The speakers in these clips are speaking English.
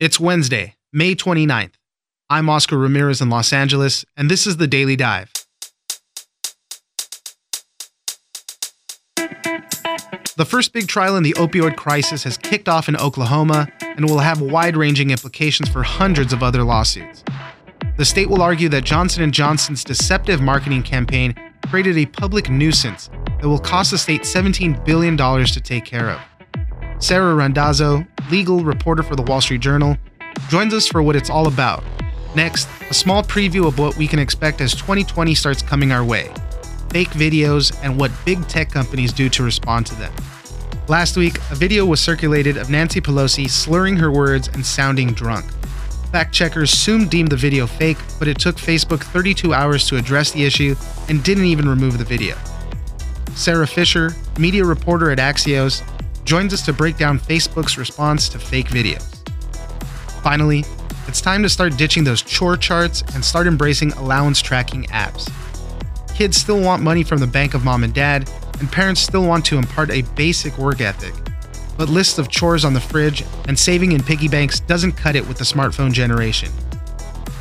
It's Wednesday, May 29th. I'm Oscar Ramirez in Los Angeles, and this is the Daily Dive. The first big trial in the opioid crisis has kicked off in Oklahoma and will have wide-ranging implications for hundreds of other lawsuits. The state will argue that Johnson & Johnson's deceptive marketing campaign created a public nuisance that will cost the state $17 billion to take care of. Sara Randazzo, legal reporter for the Wall Street Journal, joins us for what it's all about. Next, a small preview of what we can expect as 2020 starts coming our way fake videos and what big tech companies do to respond to them. Last week, a video was circulated of Nancy Pelosi slurring her words and sounding drunk. Fact checkers soon deemed the video fake, but it took Facebook 32 hours to address the issue and didn't even remove the video. Sara Fischer, media reporter at Axios, joins us to break down Facebook's response to fake videos. Finally, it's time to start ditching those chore charts and start embracing allowance tracking apps. Kids still want money from the bank of mom and dad, and parents still want to impart a basic work ethic. But lists of chores on the fridge and saving in piggy banks doesn't cut it with the smartphone generation.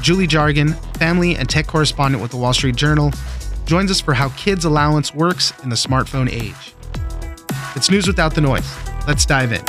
Julie Jargon, family and tech correspondent with the Wall Street Journal, joins us for how kids' allowance works in the smartphone age. It's news without the noise. Let's dive in.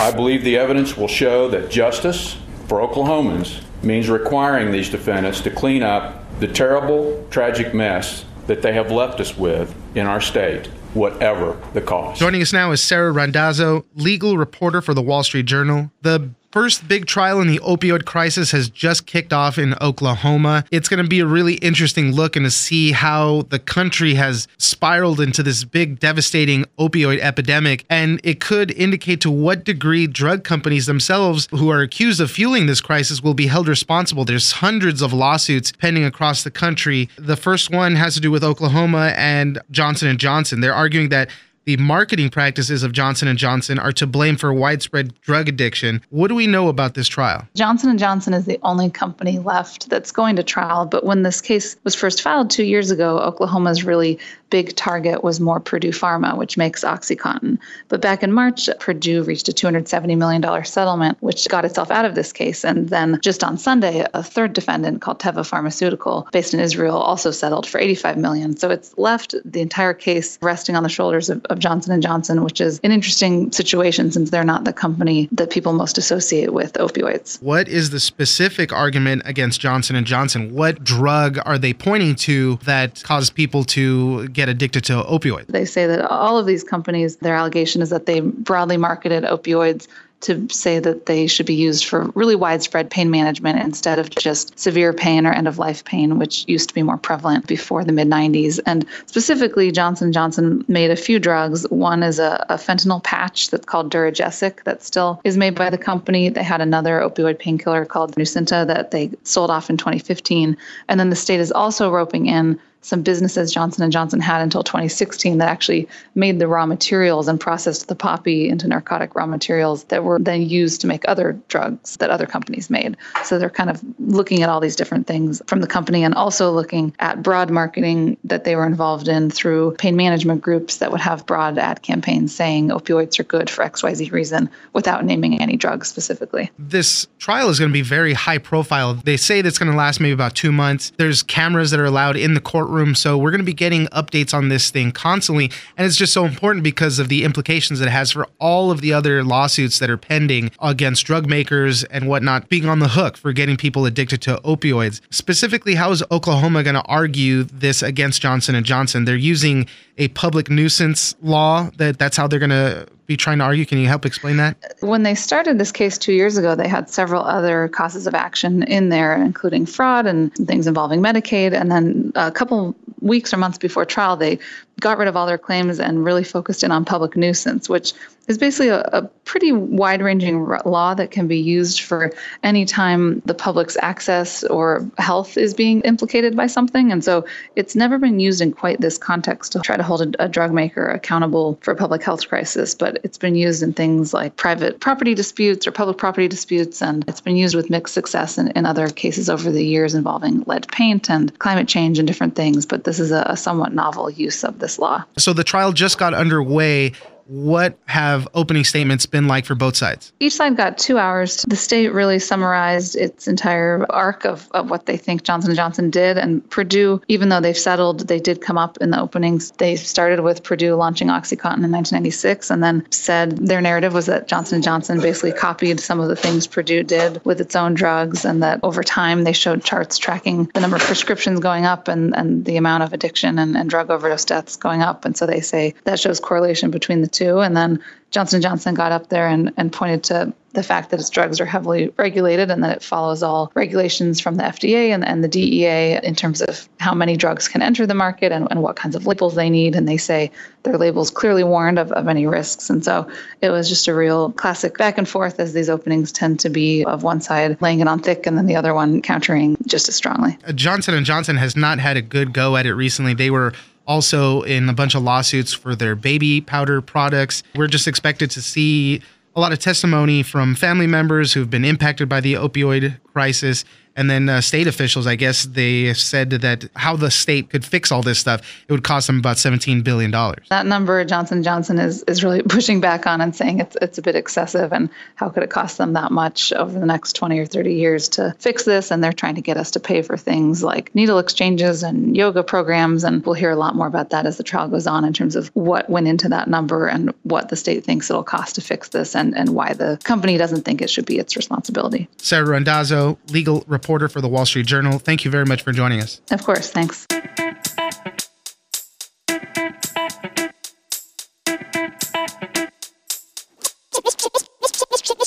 I believe the evidence will show that justice for Oklahomans means requiring these defendants to clean up the terrible, tragic mess that they have left us with in our state, whatever the cost. Joining us now is Sara Randazzo, legal reporter for the Wall Street Journal. The first big trial in the opioid crisis has just kicked off in Oklahoma. It's going to be a really interesting look and to see how the country has spiraled into this big, devastating opioid epidemic. And it could indicate to what degree drug companies themselves, who are accused of fueling this crisis, will be held responsible. There's hundreds of lawsuits pending across the country. The first one has to do with Oklahoma and Johnson & Johnson. They're arguing that the marketing practices of Johnson & Johnson are to blame for widespread drug addiction. What do we know about this trial? Johnson & Johnson is the only company left that's going to trial, but when this case was first filed 2 years ago, Oklahoma's really big target was more Purdue Pharma, which makes OxyContin. But back in March, Purdue reached a $270 million settlement, which got itself out of this case. And then just on Sunday, a third defendant called Teva Pharmaceutical, based in Israel, also settled for 85 million. So it's left the entire case resting on the shoulders of, of Johnson & Johnson, which is an interesting situation since they're not the company that people most associate with opioids. What is the specific argument against Johnson & Johnson? What drug are they pointing to that caused people to get addicted to opioids? They say that all of these companies, their allegation is that they broadly marketed opioids to say that they should be used for really widespread pain management instead of just severe pain or end of life pain which used to be more prevalent before the mid 90s and specifically johnson johnson made a few drugs. One is a, a fentanyl patch that's called duragesic that still is made by the company. They had another opioid painkiller called nucynta that they sold off in 2015 and then the state is also roping in some businesses Johnson & Johnson had until 2016 that actually made the raw materials and processed the poppy into narcotic raw materials that were then used to make other drugs that other companies made. So they're kind of looking at all these different things from the company and also looking at broad marketing that they were involved in through pain management groups that would have broad ad campaigns saying opioids are good for XYZ reason without naming any drugs specifically. This trial is going to be very high profile. They say that's going to last maybe about two months. There's cameras that are allowed in the court courtroom. So we're going to be getting updates on this thing constantly. And it's just so important because of the implications it has for all of the other lawsuits that are pending against drug makers and whatnot being on the hook for getting people addicted to opioids. Specifically, how is Oklahoma going to argue this against Johnson & Johnson? They're using a public nuisance law that that's how they're going to be trying to argue? Can you help explain that? When they started this case two years ago, they had several other causes of action in there, including fraud and things involving Medicaid. And then a couple weeks or months before trial, they got rid of all their claims and really focused in on public nuisance, which is basically a, a pretty wide ranging law that can be used for any time the public's access or health is being implicated by something. And so it's never been used in quite this context to try to hold a, a drug maker accountable for a public health crisis, but it's been used in things like private property disputes or public property disputes. And it's been used with mixed success in, in other cases over the years involving lead paint and climate change and different things. But this is a, a somewhat novel use of this law. So the trial just got underway What have opening statements been like for both sides? Each side got two hours. The state really summarized its entire arc of, of what they think Johnson & Johnson did. And Purdue, even though they've settled, they did come up in the openings. They started with Purdue launching OxyContin in 1996 and then said their narrative was that Johnson & Johnson basically copied some of the things Purdue did with its own drugs and that over time they showed charts tracking the number of prescriptions going up and, and the amount of addiction and, and drug overdose deaths going up. And so they say that shows correlation between the two. And then Johnson Johnson got up there and, and pointed to the fact that its drugs are heavily regulated and that it follows all regulations from the FDA and, and the DEA in terms of how many drugs can enter the market and, and what kinds of labels they need. And they say their labels clearly warned of, of any risks. And so it was just a real classic back and forth as these openings tend to be of one side laying it on thick and then the other one countering just as strongly. Johnson & Johnson has not had a good go at it recently. They were also in a bunch of lawsuits for their baby powder products. We're just expected to see a lot of testimony from family members who've been impacted by the opioid crisis and then uh, state officials, I guess they said that how the state could fix all this stuff, it would cost them about $17 billion. That number Johnson Johnson is, is really pushing back on and saying it's, it's a bit excessive and how could it cost them that much over the next 20 or 30 years to fix this? And they're trying to get us to pay for things like needle exchanges and yoga programs. And we'll hear a lot more about that as the trial goes on in terms of what went into that number and what the state thinks it'll cost to fix this and, and why the company doesn't think it should be its responsibility. Sara Randazzo, legal reporter for the Wall Street Journal. Thank you very much for joining us. Of course. Thanks.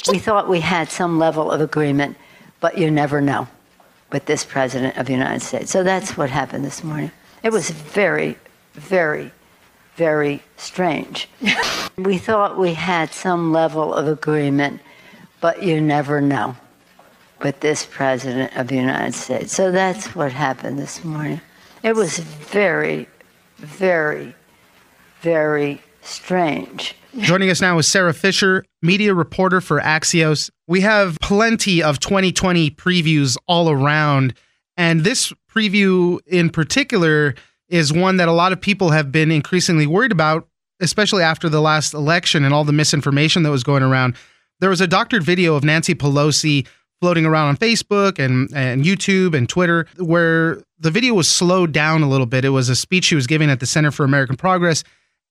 We thought we had some level of agreement, but you never know with this president of the United States. So that's what happened this morning. It was very, very, very strange. we thought we had some level of agreement, but you never know with this president of the United States. So that's what happened this morning. It was very, very, very strange. Joining us now is Sara Fischer, media reporter for Axios. We have plenty of 2020 previews all around, and this preview in particular is one that a lot of people have been increasingly worried about, especially after the last election and all the misinformation that was going around. There was a doctored video of Nancy Pelosi floating around on Facebook and, and YouTube and Twitter, where the video was slowed down a little bit. It was a speech she was giving at the Center for American Progress,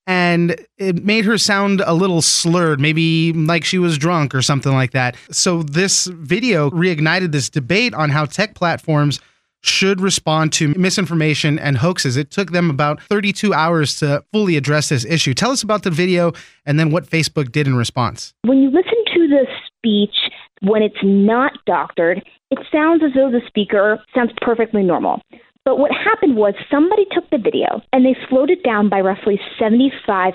and it made her sound a little slurred, maybe like she was drunk or something like that. So, this video reignited this debate on how tech platforms should respond to misinformation and hoaxes. It took them about 32 hours to fully address this issue. Tell us about the video and then what Facebook did in response. When you listen to the speech, when it's not doctored, it sounds as though the speaker sounds perfectly normal. But what happened was somebody took the video and they slowed it down by roughly 75%.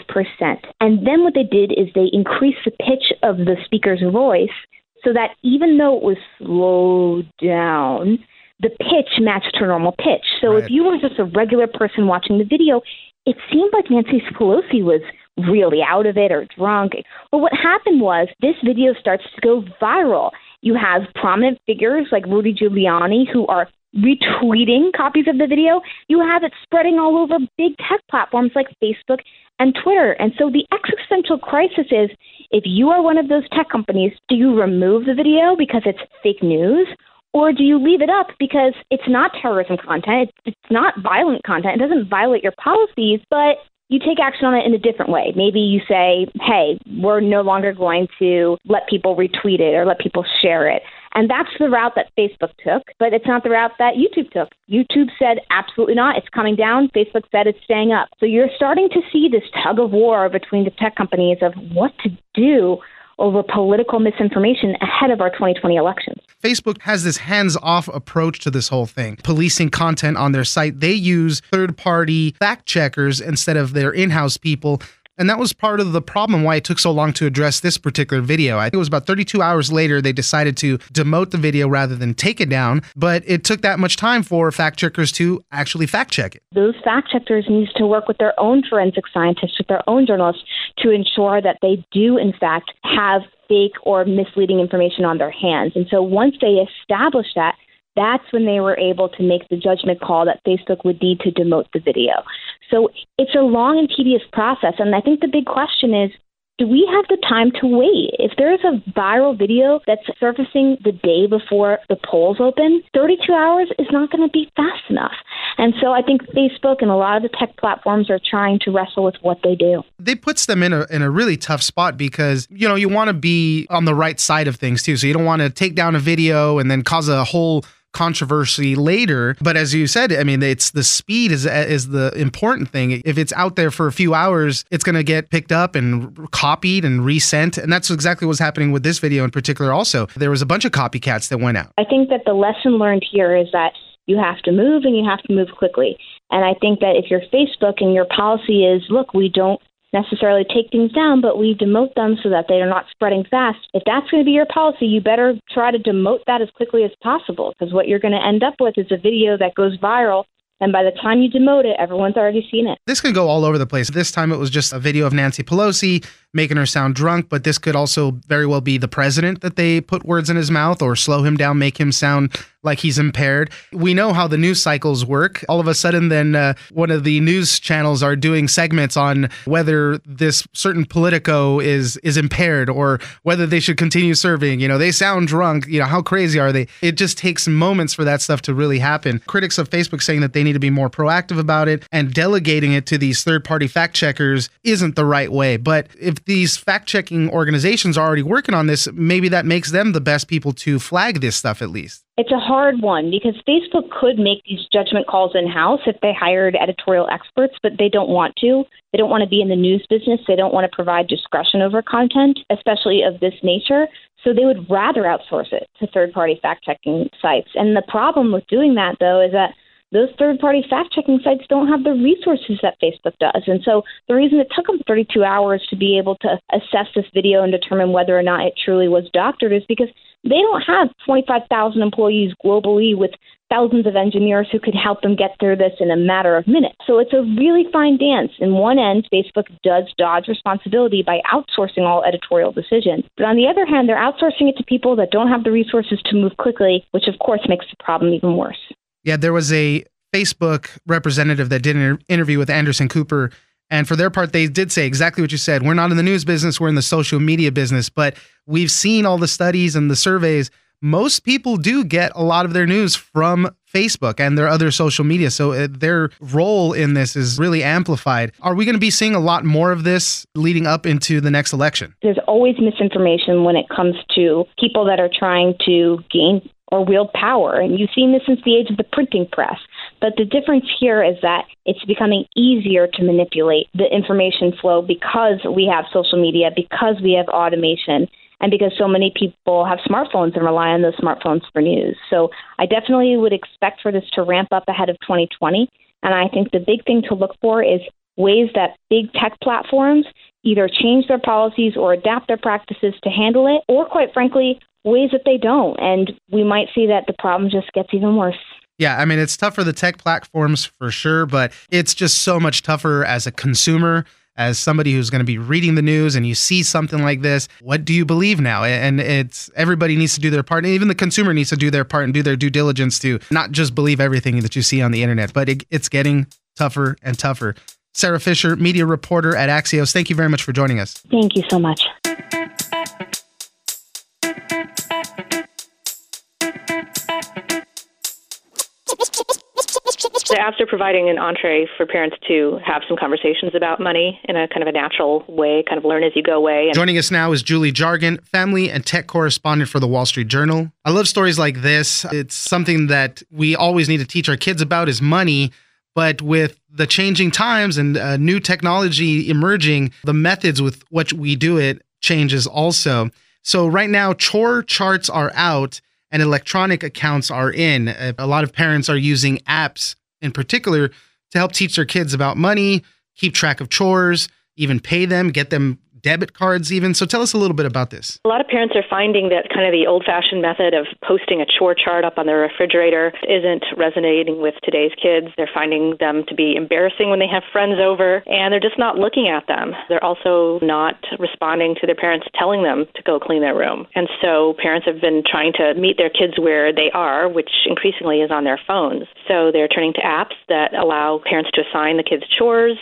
And then what they did is they increased the pitch of the speaker's voice so that even though it was slowed down, the pitch matched her normal pitch. So right. if you were just a regular person watching the video, it seemed like Nancy Pelosi was really out of it or drunk. But what happened was this video starts to go viral. You have prominent figures like Rudy Giuliani who are retweeting copies of the video. You have it spreading all over big tech platforms like Facebook and Twitter. And so the existential crisis is if you are one of those tech companies, do you remove the video because it's fake news? Or do you leave it up because it's not terrorism content? It's, it's not violent content. It doesn't violate your policies, but you take action on it in a different way. Maybe you say, hey, we're no longer going to let people retweet it or let people share it. And that's the route that Facebook took, but it's not the route that YouTube took. YouTube said, absolutely not, it's coming down. Facebook said it's staying up. So you're starting to see this tug of war between the tech companies of what to do over political misinformation ahead of our 2020 elections. Facebook has this hands off approach to this whole thing, policing content on their site. They use third party fact checkers instead of their in house people and that was part of the problem why it took so long to address this particular video. I think it was about 32 hours later they decided to demote the video rather than take it down, but it took that much time for fact checkers to actually fact check it. Those fact checkers need to work with their own forensic scientists, with their own journalists to ensure that they do in fact have fake or misleading information on their hands. And so once they establish that, that's when they were able to make the judgment call that Facebook would need to demote the video. So it's a long and tedious process. And I think the big question is do we have the time to wait? If there's a viral video that's surfacing the day before the polls open, 32 hours is not going to be fast enough. And so I think Facebook and a lot of the tech platforms are trying to wrestle with what they do. It puts them in a in a really tough spot because you know you want to be on the right side of things too. So you don't want to take down a video and then cause a whole controversy later. But as you said, I mean, it's the speed is is the important thing. If it's out there for a few hours, it's going to get picked up and copied and resent, and that's exactly what's happening with this video in particular. Also, there was a bunch of copycats that went out. I think that the lesson learned here is that you have to move and you have to move quickly. And I think that if you're Facebook and your policy is, look, we don't necessarily take things down, but we demote them so that they are not spreading fast. If that's going to be your policy, you better try to demote that as quickly as possible because what you're going to end up with is a video that goes viral and by the time you demote it, everyone's already seen it. This could go all over the place. This time it was just a video of Nancy Pelosi making her sound drunk, but this could also very well be the president that they put words in his mouth or slow him down, make him sound like he's impaired. We know how the news cycles work. All of a sudden, then uh, one of the news channels are doing segments on whether this certain politico is is impaired or whether they should continue serving. You know, they sound drunk. You know, how crazy are they? It just takes moments for that stuff to really happen. Critics of Facebook saying that they need to be more proactive about it and delegating it to these third party fact checkers isn't the right way. But if these fact checking organizations are already working on this, maybe that makes them the best people to flag this stuff at least. It's a hard one because Facebook could make these judgment calls in house if they hired editorial experts, but they don't want to. They don't want to be in the news business. They don't want to provide discretion over content, especially of this nature. So they would rather outsource it to third party fact checking sites. And the problem with doing that, though, is that those third party fact checking sites don't have the resources that Facebook does. And so the reason it took them 32 hours to be able to assess this video and determine whether or not it truly was doctored is because they don't have 25,000 employees globally with thousands of engineers who could help them get through this in a matter of minutes. So it's a really fine dance. In one end, Facebook does dodge responsibility by outsourcing all editorial decisions. But on the other hand, they're outsourcing it to people that don't have the resources to move quickly, which of course makes the problem even worse. Yeah, there was a Facebook representative that did an interview with Anderson Cooper. And for their part, they did say exactly what you said. We're not in the news business, we're in the social media business. But we've seen all the studies and the surveys. Most people do get a lot of their news from Facebook and their other social media. So uh, their role in this is really amplified. Are we going to be seeing a lot more of this leading up into the next election? There's always misinformation when it comes to people that are trying to gain or wield power. And you've seen this since the age of the printing press. But the difference here is that it's becoming easier to manipulate the information flow because we have social media, because we have automation, and because so many people have smartphones and rely on those smartphones for news. So I definitely would expect for this to ramp up ahead of 2020. And I think the big thing to look for is ways that big tech platforms either change their policies or adapt their practices to handle it, or quite frankly, ways that they don't. And we might see that the problem just gets even worse. Yeah, I mean, it's tough for the tech platforms for sure, but it's just so much tougher as a consumer, as somebody who's going to be reading the news and you see something like this. What do you believe now? And it's everybody needs to do their part. And even the consumer needs to do their part and do their due diligence to not just believe everything that you see on the internet, but it, it's getting tougher and tougher. Sara Fischer, media reporter at Axios, thank you very much for joining us. Thank you so much. The apps are providing an entree for parents to have some conversations about money in a kind of a natural way, kind of learn as you go way. Joining us now is Julie Jargon, family and tech correspondent for the Wall Street Journal. I love stories like this. It's something that we always need to teach our kids about is money. But with the changing times and uh, new technology emerging, the methods with which we do it changes also. So right now, chore charts are out and electronic accounts are in. A lot of parents are using apps in particular to help teach their kids about money, keep track of chores, even pay them, get them debit cards even. So tell us a little bit about this. A lot of parents are finding that kind of the old fashioned method of posting a chore chart up on their refrigerator isn't resonating with today's kids. They're finding them to be embarrassing when they have friends over and they're just not looking at them. They're also not responding to their parents telling them to go clean their room. And so parents have been trying to meet their kids where they are, which increasingly is on their phones. So they're turning to apps that allow parents to assign the kids chores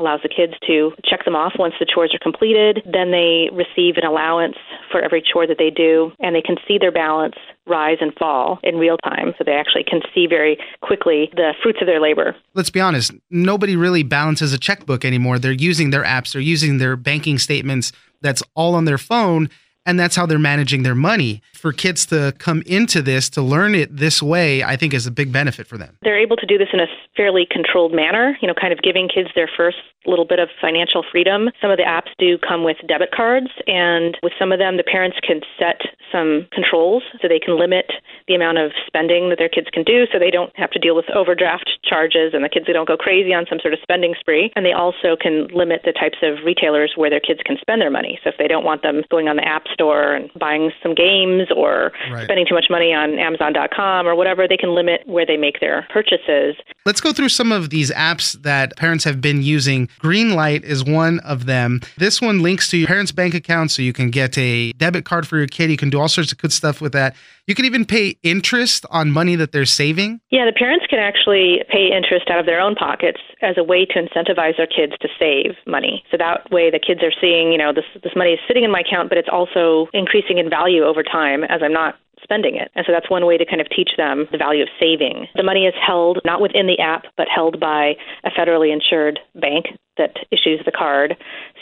allows the kids to check them off once the chores are completed. Then they receive an allowance for every chore that they do, and they can see their balance rise and fall in real time. So they actually can see very quickly the fruits of their labor. Let's be honest, nobody really balances a checkbook anymore. They're using their apps, they're using their banking statements that's all on their phone and that's how they're managing their money. For kids to come into this, to learn it this way, I think is a big benefit for them. They're able to do this in a fairly controlled manner, you know, kind of giving kids their first little bit of financial freedom. Some of the apps do come with debit cards, and with some of them, the parents can set some controls so they can limit the amount of spending that their kids can do so they don't have to deal with overdraft charges and the kids don't go crazy on some sort of spending spree. And they also can limit the types of retailers where their kids can spend their money. So if they don't want them going on the App Store and buying some games or right. spending too much money on Amazon.com or whatever, they can limit where they make their purchases. Let's go through some of these apps that parents have been using. Greenlight is one of them. This one links to your parents' bank account so you can get a debit card for your kid. You can do all sorts of good stuff with that. You can even pay interest on money that they're saving. Yeah, the parents can actually pay interest out of their own pockets as a way to incentivize their kids to save money. So that way the kids are seeing, you know, this this money is sitting in my account, but it's also increasing in value over time as I'm not spending it. And so that's one way to kind of teach them the value of saving. The money is held not within the app, but held by a federally insured bank that issues the card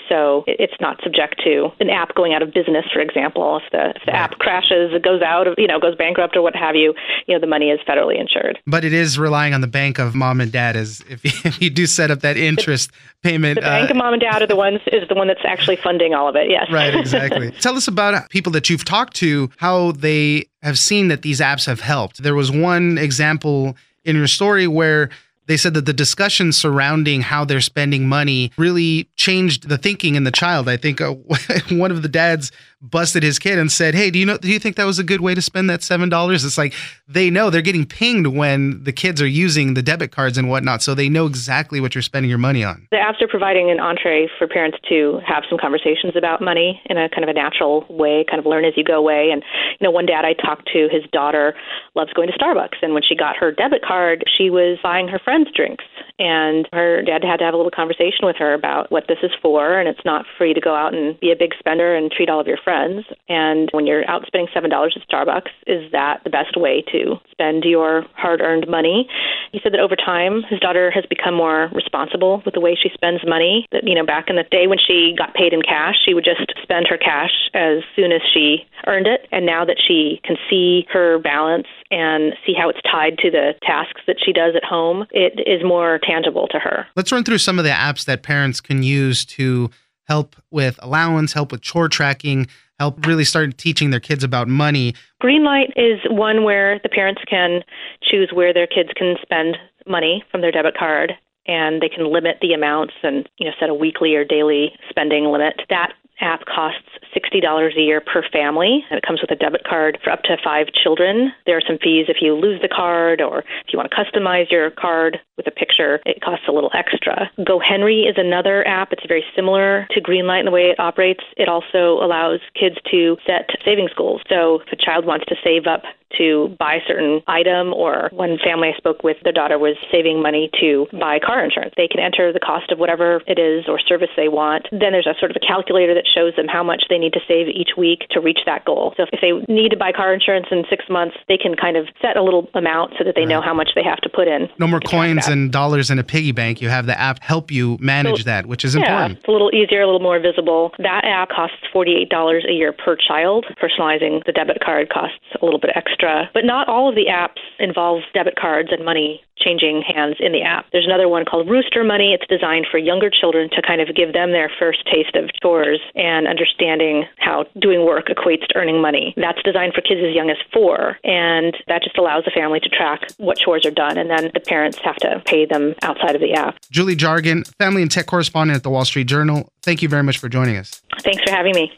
so it's not subject to an app going out of business, for example. If the, if the right. app crashes, it goes out of, you know, goes bankrupt or what have you, you know, the money is federally insured. But it is relying on the bank of mom and dad as if you, if you do set up that interest the, payment. The bank uh, of mom and dad are the ones is the one that's actually funding all of it. Yes. Right. Exactly. Tell us about people that you've talked to, how they have seen that these apps have helped. There was one example in your story where they said that the discussion surrounding how they're spending money really changed the thinking in the child. I think uh, one of the dads busted his kid and said, "Hey, do you know? Do you think that was a good way to spend that seven dollars?" It's like they know they're getting pinged when the kids are using the debit cards and whatnot, so they know exactly what you're spending your money on. The apps are providing an entree for parents to have some conversations about money in a kind of a natural way, kind of learn as you go way. And you know, one dad I talked to, his daughter loves going to Starbucks, and when she got her debit card, she was buying her friends drinks, and her dad had to have a little conversation with her about what this is for, and it's not you to go out and be a big spender and treat all of your friends friends. And when you're out spending $7 at Starbucks, is that the best way to spend your hard earned money? He said that over time, his daughter has become more responsible with the way she spends money. That, you know, back in the day when she got paid in cash, she would just spend her cash as soon as she earned it. And now that she can see her balance and see how it's tied to the tasks that she does at home, it is more tangible to her. Let's run through some of the apps that parents can use to help with allowance, help with chore tracking, help really start teaching their kids about money. Greenlight is one where the parents can choose where their kids can spend money from their debit card and they can limit the amounts and you know set a weekly or daily spending limit. That app costs $60 a year per family, and it comes with a debit card for up to five children. There are some fees if you lose the card or if you want to customize your card with a picture, it costs a little extra. GoHenry is another app. It's very similar to Greenlight in the way it operates. It also allows kids to set savings goals. So if a child wants to save up to buy a certain item, or one family I spoke with, their daughter was saving money to buy car insurance. They can enter the cost of whatever it is or service they want. Then there's a sort of a calculator that shows them how much they need to save each week to reach that goal. So if they need to buy car insurance in six months, they can kind of set a little amount so that they right. know how much they have to put in. No more coins and dollars in a piggy bank. You have the app help you manage so, that, which is yeah, important. It's a little easier, a little more visible. That app costs $48 a year per child. Personalizing the debit card costs a little bit extra. But not all of the apps involve debit cards and money changing hands in the app. There's another one called Rooster Money. It's designed for younger children to kind of give them their first taste of chores and understanding how doing work equates to earning money. That's designed for kids as young as four, and that just allows the family to track what chores are done, and then the parents have to pay them outside of the app. Julie Jargon, family and tech correspondent at the Wall Street Journal, thank you very much for joining us. Thanks for having me.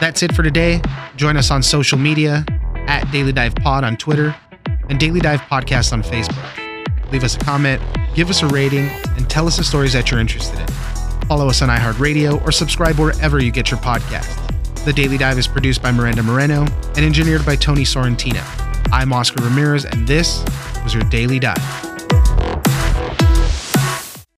That's it for today. Join us on social media at Daily Dive Pod on Twitter and Daily Dive Podcast on Facebook. Leave us a comment, give us a rating, and tell us the stories that you're interested in. Follow us on iHeartRadio or subscribe wherever you get your podcast. The Daily Dive is produced by Miranda Moreno and engineered by Tony Sorrentino. I'm Oscar Ramirez, and this was your Daily Dive.